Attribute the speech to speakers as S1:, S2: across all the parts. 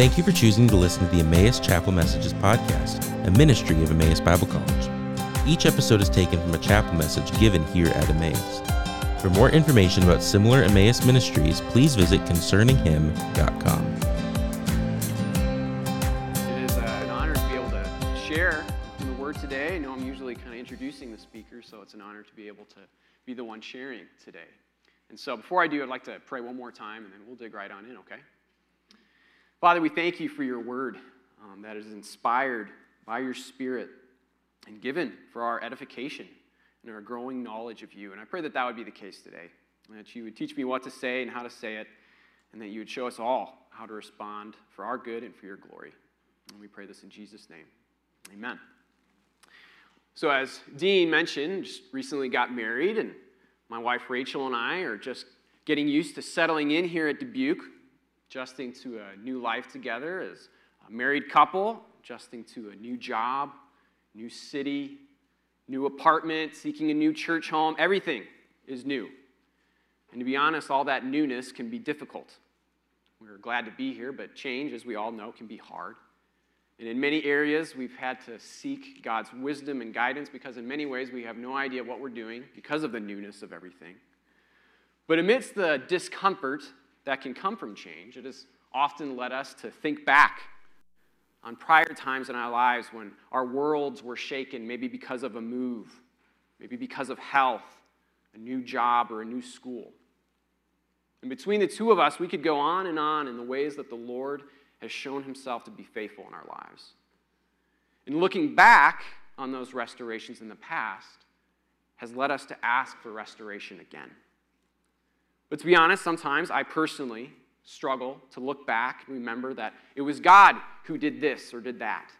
S1: Thank you for choosing to listen to the Emmaus Chapel Messages podcast, a ministry of Emmaus Bible College. Each episode is taken from a chapel message given here at Emmaus. For more information about similar Emmaus ministries, please visit concerninghim.com.
S2: It is uh, an honor to be able to share in the Word today. I know I'm usually kind of introducing the speaker, so it's an honor to be able to be the one sharing today. And so before I do, I'd like to pray one more time, and then we'll dig right on in, okay? Father, we thank you for your Word um, that is inspired by your Spirit and given for our edification and our growing knowledge of you. And I pray that that would be the case today, that you would teach me what to say and how to say it, and that you would show us all how to respond for our good and for your glory. And we pray this in Jesus' name. Amen. So, as Dean mentioned, just recently got married, and my wife Rachel and I are just getting used to settling in here at Dubuque, adjusting to a new life together as a married couple, adjusting to a new job, new city, new apartment, seeking a new church home. Everything is new. And to be honest, all that newness can be difficult. We're glad to be here, but change, as we all know, can be hard. And in many areas, we've had to seek God's wisdom and guidance because, in many ways, we have no idea what we're doing because of the newness of everything. But amidst the discomfort that can come from change, it has often led us to think back on prior times in our lives when our worlds were shaken, maybe because of a move, maybe because of health, a new job, or a new school. And between the two of us, we could go on and on in the ways that the Lord has shown himself to be faithful in our lives. And looking back on those restorations in the past has led us to ask for restoration again. But to be honest, sometimes I personally struggle to look back and remember that it was God who did this or did that.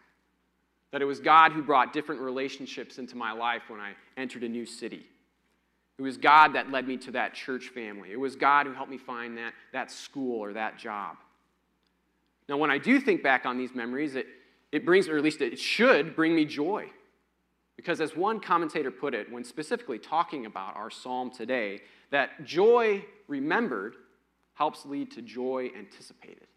S2: That it was God who brought different relationships into my life when I entered a new city. It was God that led me to that church family. It was God who helped me find that, that school or that job. Now, when I do think back on these memories, it, it brings, or at least it should bring me joy. Because as one commentator put it, when specifically talking about our psalm today, that joy remembered helps lead to joy anticipated.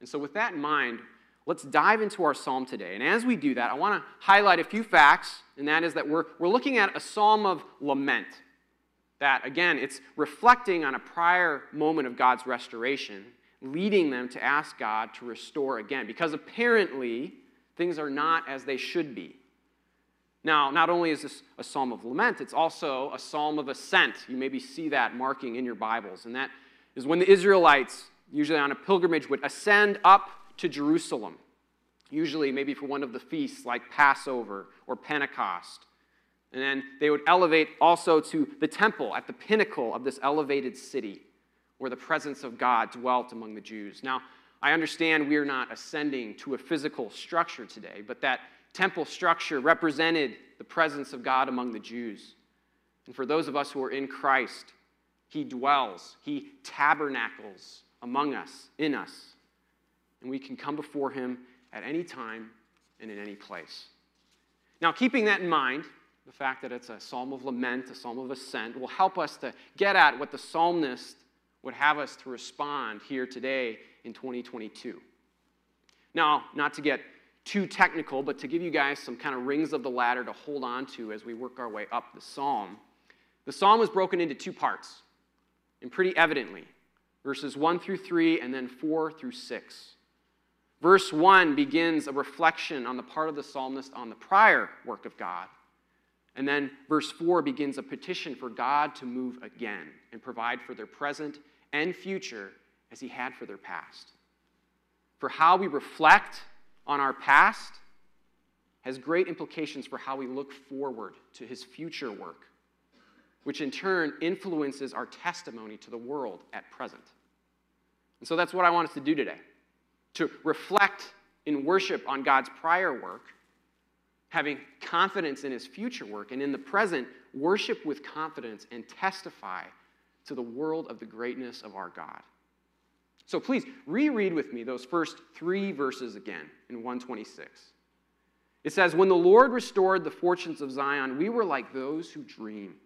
S2: And so, with that in mind, let's dive into our psalm today. And as we do that, I want to highlight a few facts, and that is that we're, we're looking at a psalm of lament. That, again, it's reflecting on a prior moment of God's restoration, leading them to ask God to restore again, because apparently things are not as they should be. Now, not only is this a psalm of lament, it's also a psalm of ascent. You maybe see that marking in your Bibles, and that is when the Israelites, usually on a pilgrimage, would ascend up to Jerusalem, usually maybe for one of the feasts like Passover or Pentecost. And then they would elevate also to the temple at the pinnacle of this elevated city where the presence of God dwelt among the Jews. Now, I understand we are not ascending to a physical structure today, but that temple structure represented the presence of God among the Jews. And for those of us who are in Christ, he dwells, He tabernacles among us, in us. And we can come before Him at any time and in any place. Now, keeping that in mind, the fact that it's a psalm of lament, a psalm of ascent, will help us to get at what the psalmist would have us to respond here today in 2022. Now, not to get too technical, but to give you guys some kind of rings of the ladder to hold on to as we work our way up the psalm. The psalm was broken into two parts and pretty evidently verses 1 through 3 and then 4 through 6. Verse 1 begins a reflection on the part of the psalmist on the prior work of God. And then verse 4 begins a petition for God to move again and provide for their present and future as he had for their past. For how we reflect on our past has great implications for how we look forward to his future work which in turn influences our testimony to the world at present. And so that's what I want us to do today to reflect in worship on God's prior work, having confidence in his future work, and in the present, worship with confidence and testify to the world of the greatness of our God. So please reread with me those first three verses again in 126. It says, When the Lord restored the fortunes of Zion, we were like those who dream.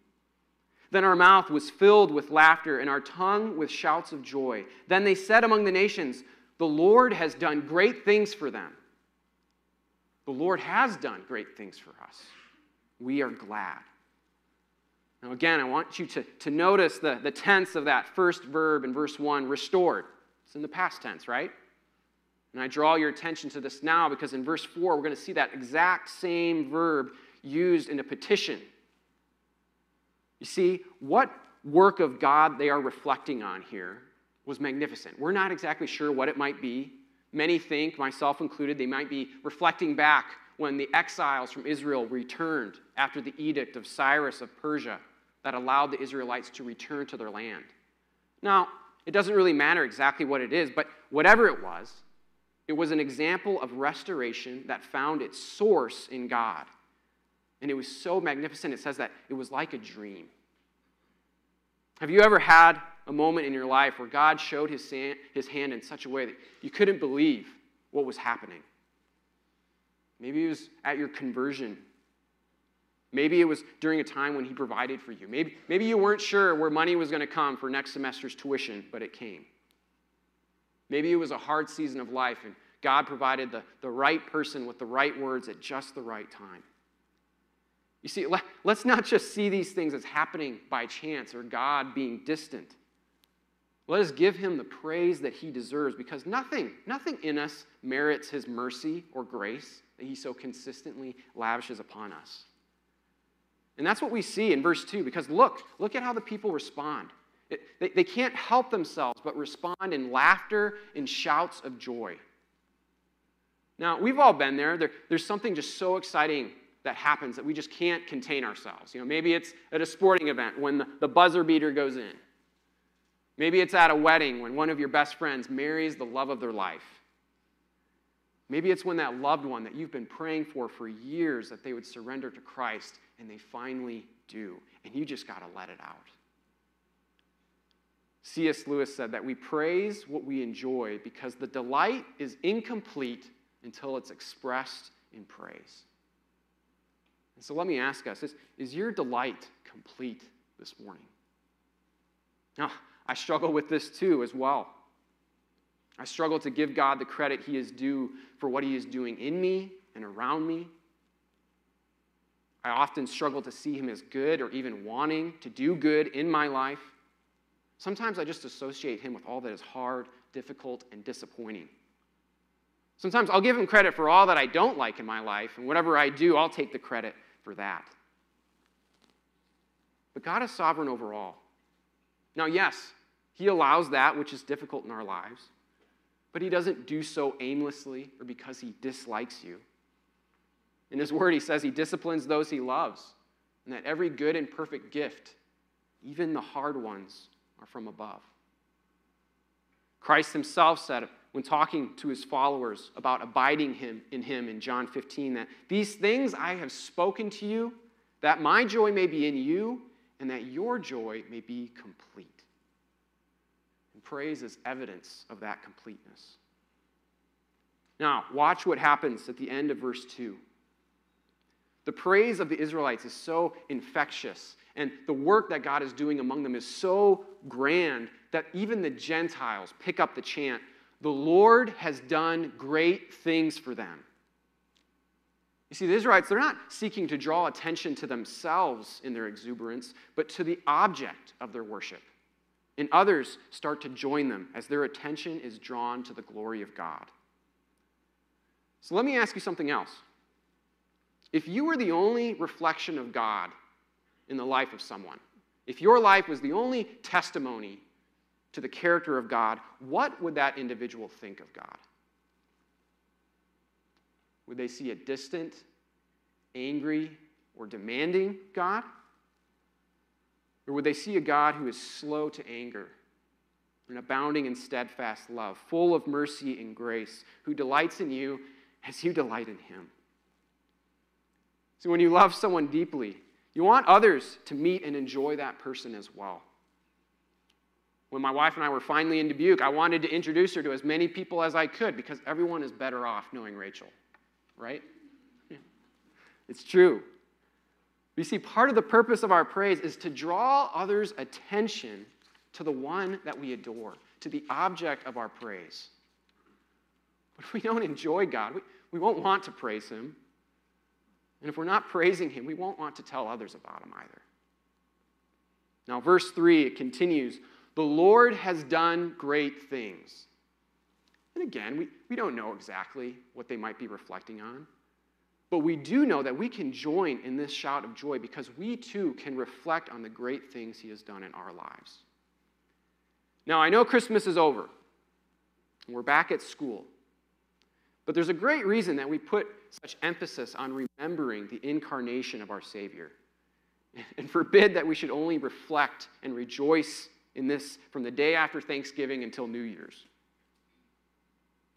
S2: Then our mouth was filled with laughter and our tongue with shouts of joy. Then they said among the nations, The Lord has done great things for them. The Lord has done great things for us. We are glad. Now, again, I want you to, to notice the, the tense of that first verb in verse 1 restored. It's in the past tense, right? And I draw your attention to this now because in verse 4, we're going to see that exact same verb used in a petition. You see, what work of God they are reflecting on here was magnificent. We're not exactly sure what it might be. Many think, myself included, they might be reflecting back when the exiles from Israel returned after the edict of Cyrus of Persia that allowed the Israelites to return to their land. Now, it doesn't really matter exactly what it is, but whatever it was, it was an example of restoration that found its source in God. And it was so magnificent, it says that it was like a dream. Have you ever had a moment in your life where God showed his, his hand in such a way that you couldn't believe what was happening? Maybe it was at your conversion Maybe it was during a time when he provided for you. Maybe, maybe you weren't sure where money was going to come for next semester's tuition, but it came. Maybe it was a hard season of life and God provided the, the right person with the right words at just the right time. You see, let, let's not just see these things as happening by chance or God being distant. Let us give him the praise that he deserves because nothing, nothing in us merits his mercy or grace that he so consistently lavishes upon us. And that's what we see in verse 2 because look, look at how the people respond. It, they, they can't help themselves but respond in laughter and shouts of joy. Now, we've all been there. there. There's something just so exciting that happens that we just can't contain ourselves. You know, maybe it's at a sporting event when the, the buzzer beater goes in. Maybe it's at a wedding when one of your best friends marries the love of their life. Maybe it's when that loved one that you've been praying for for years that they would surrender to Christ and they finally do. And you just got to let it out. C.S. Lewis said that we praise what we enjoy because the delight is incomplete until it's expressed in praise. And so let me ask us is, is your delight complete this morning? Now, I struggle with this too as well. I struggle to give God the credit He is due for what He is doing in me and around me. I often struggle to see Him as good or even wanting to do good in my life. Sometimes I just associate Him with all that is hard, difficult, and disappointing. Sometimes I'll give Him credit for all that I don't like in my life, and whatever I do, I'll take the credit for that. But God is sovereign over all. Now, yes, He allows that which is difficult in our lives. But he doesn't do so aimlessly or because he dislikes you. In his word, he says he disciplines those he loves, and that every good and perfect gift, even the hard ones, are from above. Christ himself said when talking to his followers about abiding him in him in John 15 that these things I have spoken to you that my joy may be in you and that your joy may be complete. And praise is evidence of that completeness. Now, watch what happens at the end of verse 2. The praise of the Israelites is so infectious, and the work that God is doing among them is so grand that even the Gentiles pick up the chant The Lord has done great things for them. You see, the Israelites, they're not seeking to draw attention to themselves in their exuberance, but to the object of their worship and others start to join them as their attention is drawn to the glory of God. So let me ask you something else. If you were the only reflection of God in the life of someone, if your life was the only testimony to the character of God, what would that individual think of God? Would they see a distant, angry, or demanding God? Or would they see a God who is slow to anger and abounding in steadfast love, full of mercy and grace, who delights in you as you delight in him? So, when you love someone deeply, you want others to meet and enjoy that person as well. When my wife and I were finally in Dubuque, I wanted to introduce her to as many people as I could because everyone is better off knowing Rachel, right? It's true. You see, part of the purpose of our praise is to draw others' attention to the one that we adore, to the object of our praise. But if we don't enjoy God, we, we won't want to praise Him. And if we're not praising Him, we won't want to tell others about Him either. Now, verse 3, it continues The Lord has done great things. And again, we, we don't know exactly what they might be reflecting on. But we do know that we can join in this shout of joy because we too can reflect on the great things He has done in our lives. Now, I know Christmas is over, we're back at school. But there's a great reason that we put such emphasis on remembering the incarnation of our Savior. And forbid that we should only reflect and rejoice in this from the day after Thanksgiving until New Year's.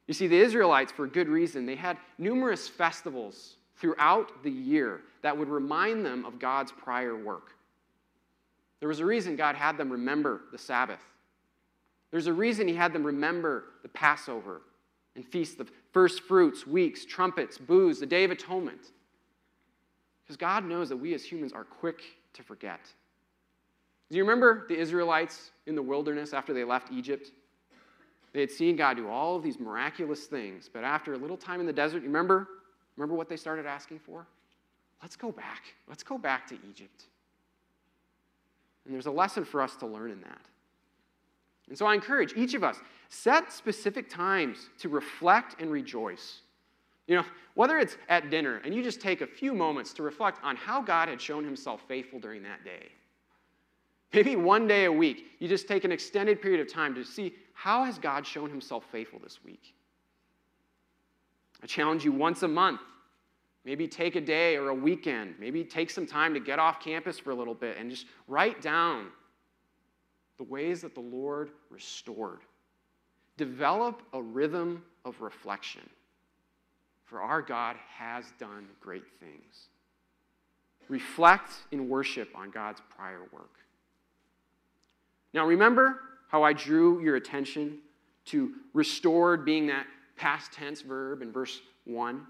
S2: You see, the Israelites, for good reason, they had numerous festivals throughout the year that would remind them of God's prior work. There was a reason God had them remember the Sabbath. There's a reason He had them remember the Passover and feast of first fruits, weeks, trumpets, booths, the Day of Atonement. Because God knows that we as humans are quick to forget. Do you remember the Israelites in the wilderness after they left Egypt? They had seen God do all of these miraculous things, but after a little time in the desert, you remember? Remember what they started asking for? Let's go back. Let's go back to Egypt. And there's a lesson for us to learn in that. And so I encourage each of us set specific times to reflect and rejoice. You know, whether it's at dinner and you just take a few moments to reflect on how God had shown himself faithful during that day. Maybe one day a week, you just take an extended period of time to see how has God shown himself faithful this week. I challenge you once a month. Maybe take a day or a weekend. Maybe take some time to get off campus for a little bit and just write down the ways that the Lord restored. Develop a rhythm of reflection, for our God has done great things. Reflect in worship on God's prior work. Now, remember how I drew your attention to restored being that past tense verb in verse 1?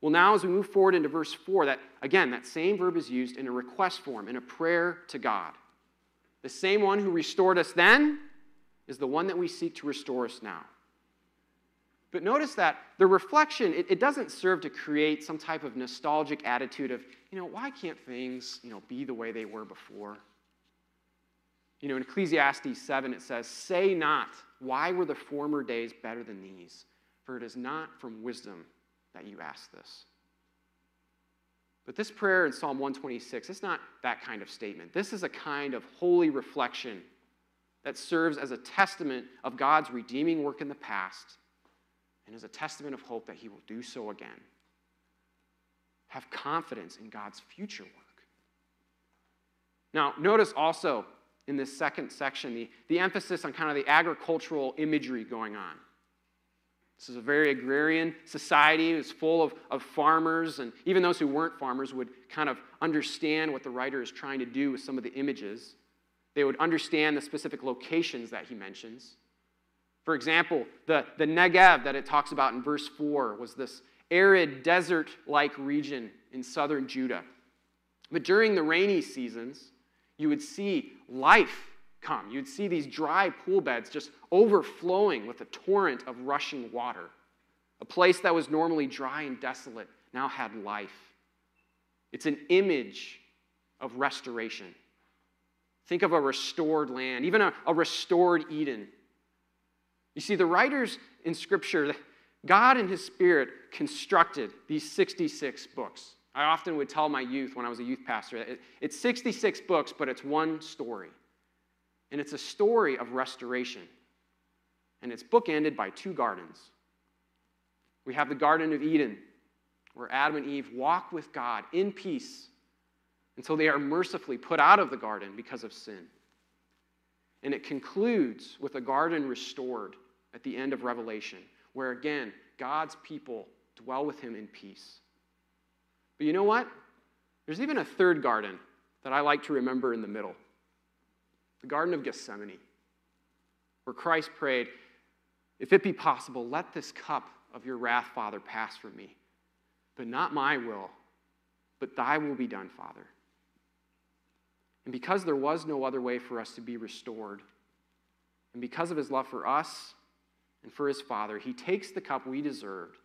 S2: Well, now as we move forward into verse 4, that again, that same verb is used in a request form, in a prayer to God. The same one who restored us then is the one that we seek to restore us now. But notice that the reflection, it, it, doesn't serve to create some type of nostalgic attitude of, you know, why can't things, you know, be the way they were before? You know, in Ecclesiastes 7, it says, Say not, why were the former days better than these? For it is not from wisdom that you ask this. But this prayer in Psalm 126, it's not that kind of statement. This is a kind of holy reflection that serves as a testament of God's redeeming work in the past and as a testament of hope that He will do so again. Have confidence in God's future work. Now, notice also in this second section the, the emphasis on kind of the agricultural imagery going on. This is a very agrarian society. It's full of, of farmers, and even those who weren't farmers would kind of understand what the writer is trying to do with some of the images. They would understand the specific locations that he mentions. For example, the, the Negev that it talks about in verse 4 was this arid, desert like region in southern Judah. But during the rainy seasons, you would see life come. You'd see these dry pool beds just overflowing with a torrent of rushing water. A place that was normally dry and desolate now had life. It's an image of restoration. Think of a restored land, even a, a restored Eden. You see, the writers in Scripture, God and His Spirit constructed these 66 books. I often would tell my youth when I was a youth pastor, it's 66 books, but it's one story. And it's a story of restoration. And it's bookended by two gardens. We have the Garden of Eden, where Adam and Eve walk with God in peace until they are mercifully put out of the garden because of sin. And it concludes with a garden restored at the end of Revelation, where again, God's people dwell with him in peace. But you know what? There's even a third garden that I like to remember in the middle the Garden of Gethsemane, where Christ prayed, If it be possible, let this cup of your wrath, Father, pass from me. But not my will, but thy will be done, Father. And because there was no other way for us to be restored, and because of his love for us and for his Father, he takes the cup we deserved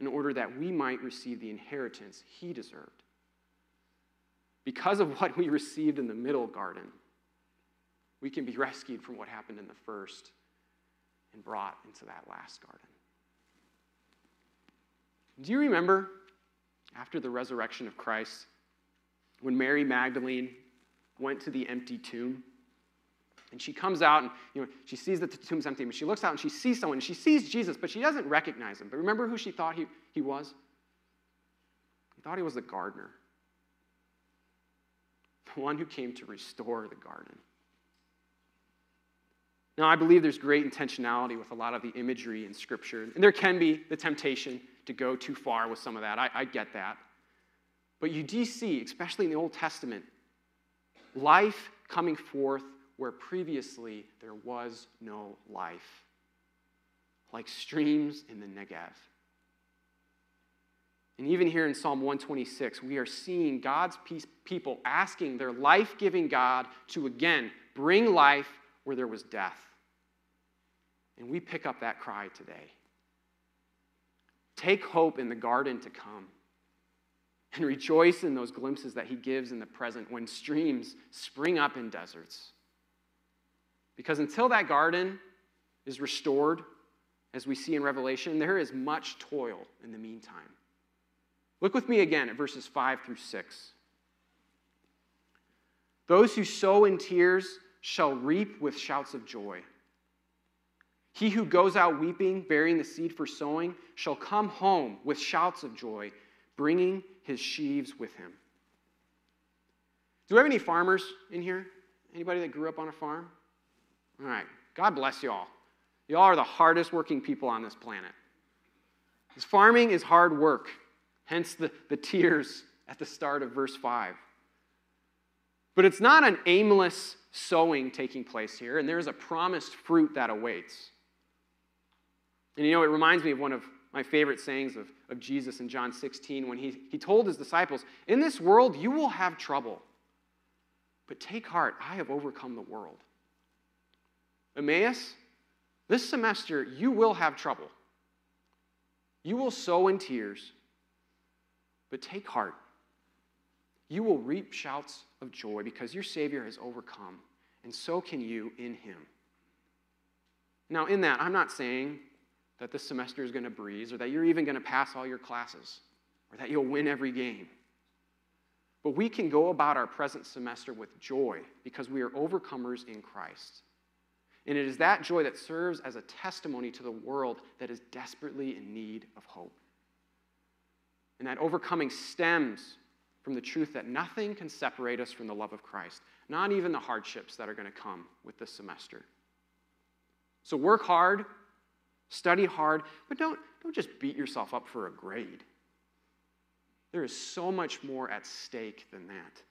S2: in order that we might receive the inheritance he deserved. Because of what we received in the middle garden, we can be rescued from what happened in the first and brought into that last garden. Do you remember after the resurrection of Christ when Mary Magdalene went to the empty tomb? And she comes out and you know, she sees that the tomb's empty, but she looks out and she sees someone. And she sees Jesus, but she doesn't recognize him. But remember who she thought he, he was? He thought he was the gardener, the one who came to restore the garden. Now, I believe there's great intentionality with a lot of the imagery in Scripture, and there can be the temptation to go too far with some of that. I, I get that. But you do see, especially in the Old Testament, life coming forth where previously there was no life, like streams in the Negev. And even here in Psalm 126, we are seeing God's people asking their life giving God to again bring life where there was death. And we pick up that cry today. Take hope in the garden to come and rejoice in those glimpses that he gives in the present when streams spring up in deserts. Because until that garden is restored, as we see in Revelation, there is much toil in the meantime. Look with me again at verses 5 through 6. Those who sow in tears shall reap with shouts of joy. He who goes out weeping, bearing the seed for sowing, shall come home with shouts of joy, bringing his sheaves with him. Do we have any farmers in here? Anybody that grew up on a farm? All right. God bless you all. Y'all are the hardest working people on this planet. This farming is hard work, hence the, the tears at the start of verse 5. But it's not an aimless sowing taking place here, and there's a promised fruit that awaits. And you know, it reminds me of one of my favorite sayings of, of Jesus in John 16 when he, he told his disciples, In this world you will have trouble, but take heart, I have overcome the world. Emmaus, this semester you will have trouble. You will sow in tears, but take heart. You will reap shouts of joy because your Savior has overcome, and so can you in Him. Now, in that, I'm not saying that this semester is going to breeze or that you're even going to pass all your classes or that you'll win every game. But we can go about our present semester with joy because we are overcomers in Christ. And it is that joy that serves as a testimony to the world that is desperately in need of hope. And that overcoming stems from the truth that nothing can separate us from the love of Christ, not even the hardships that are going to come with this semester. So work hard Study hard, but don't, don't just beat yourself up for a grade. There is so much more at stake than that.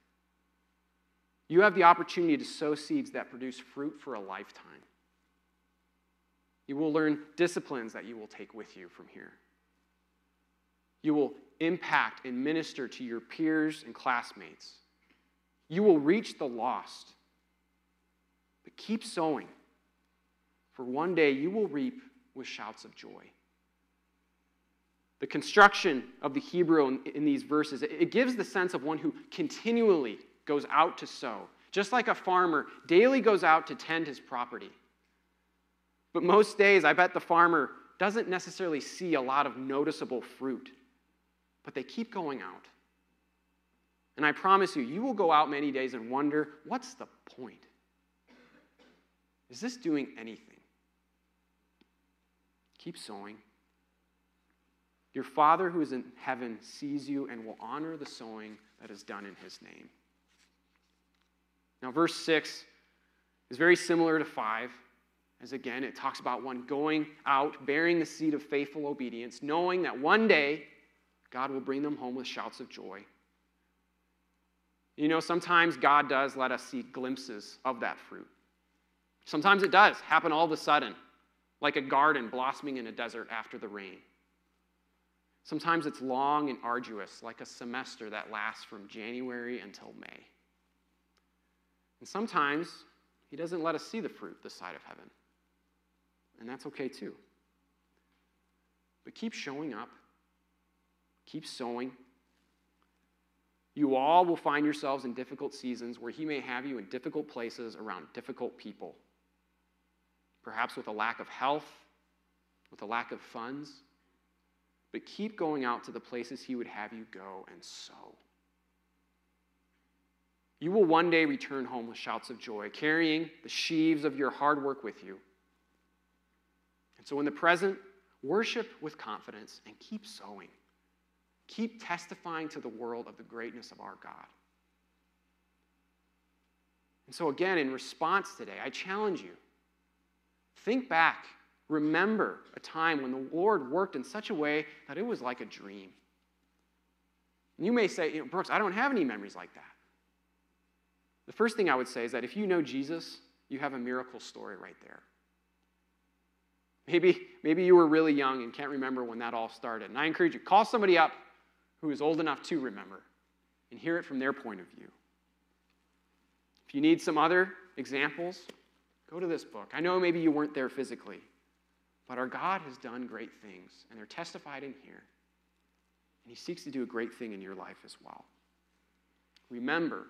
S2: You have the opportunity to sow seeds that produce fruit for a lifetime. You will learn disciplines that you will take with you from here. You will impact and minister to your peers and classmates. You will reach the lost. But keep sowing, for one day you will reap with shouts of joy. The construction of the Hebrew in, in these verses, it, it gives the sense of one who continually goes out to sow, just like a farmer daily goes out to tend his property. But most days, I bet the farmer doesn't necessarily see a lot of noticeable fruit, but they keep going out. And I promise you, you will go out many days and wonder what's the point? Is this doing anything? Keep sowing. Your Father who is in heaven sees you and will honor the sowing that is done in his name. Now, verse 6 is very similar to 5, as again, it talks about one going out, bearing the seed of faithful obedience, knowing that one day God will bring them home with shouts of joy. You know, sometimes God does let us see glimpses of that fruit. Sometimes it does happen all of a sudden like a garden blossoming in a desert after the rain. Sometimes it's long and arduous, like a semester that lasts from January until May. And sometimes He doesn't let us see the fruit this side of heaven. and that's okay too. But keep showing up, keep sowing. You all will find yourselves in difficult seasons where He may have you in difficult places around difficult people. Perhaps with a lack of health, with a lack of funds. But keep going out to the places He would have you go and sow. You will one day return home with shouts of joy, carrying the sheaves of your hard work with you. And so, in the present, worship with confidence and keep sowing. Keep testifying to the world of the greatness of our God. And so, again, in response today, I challenge you think back, remember a time when the Lord worked in such a way that it was like a dream. And you may say, you know, Brooks, I don't have any memories like that. The first thing I would say is that if you know Jesus, you have a miracle story right there. Maybe, maybe you were really young and can't remember when that all started. And I encourage you, call somebody up who is old enough to remember and hear it from their point of view. If you need some other examples, go to this book. I know maybe you weren't there physically, but our God has done great things, and they're testified in here. And He seeks to do a great thing in your life as well. Remember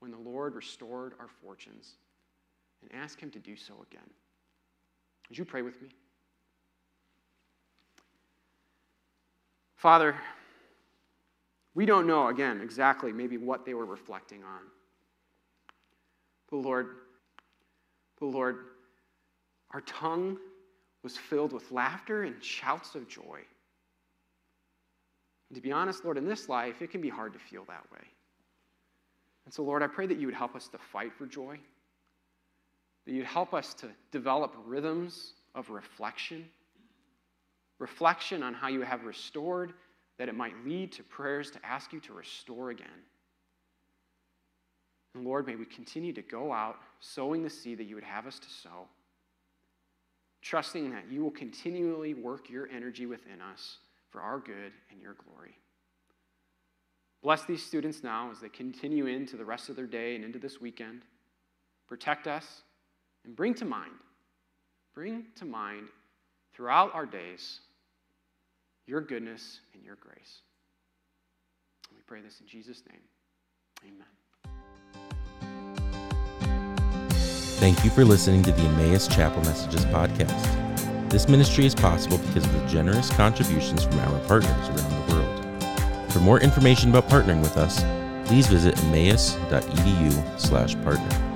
S2: when the Lord restored our fortunes and ask Him to do so again. Would you pray with me? Father, we don't know, again, exactly maybe what they were reflecting on. But Lord, but Lord, our tongue was filled with laughter and shouts of joy. And to be honest, Lord, in this life, it can be hard to feel that way. And so, Lord, I pray that you would help us to fight for joy, that you'd help us to develop rhythms of reflection, reflection on how you have restored, that it might lead to prayers to ask you to restore again. And Lord, may we continue to go out sowing the seed that you would have us to sow, trusting that you will continually work your energy within us for our good and your glory. Bless these students now as they continue into the rest of their day and into this weekend. Protect us and bring to mind, bring to mind throughout our days your goodness and your grace. We pray this in Jesus' name.
S1: Amen. Thank you for listening to the Emmaus Chapel Messages podcast. This ministry is possible because of the generous contributions from our partners around the world. For more information about partnering with us, please visit emmaus.edu slash partner.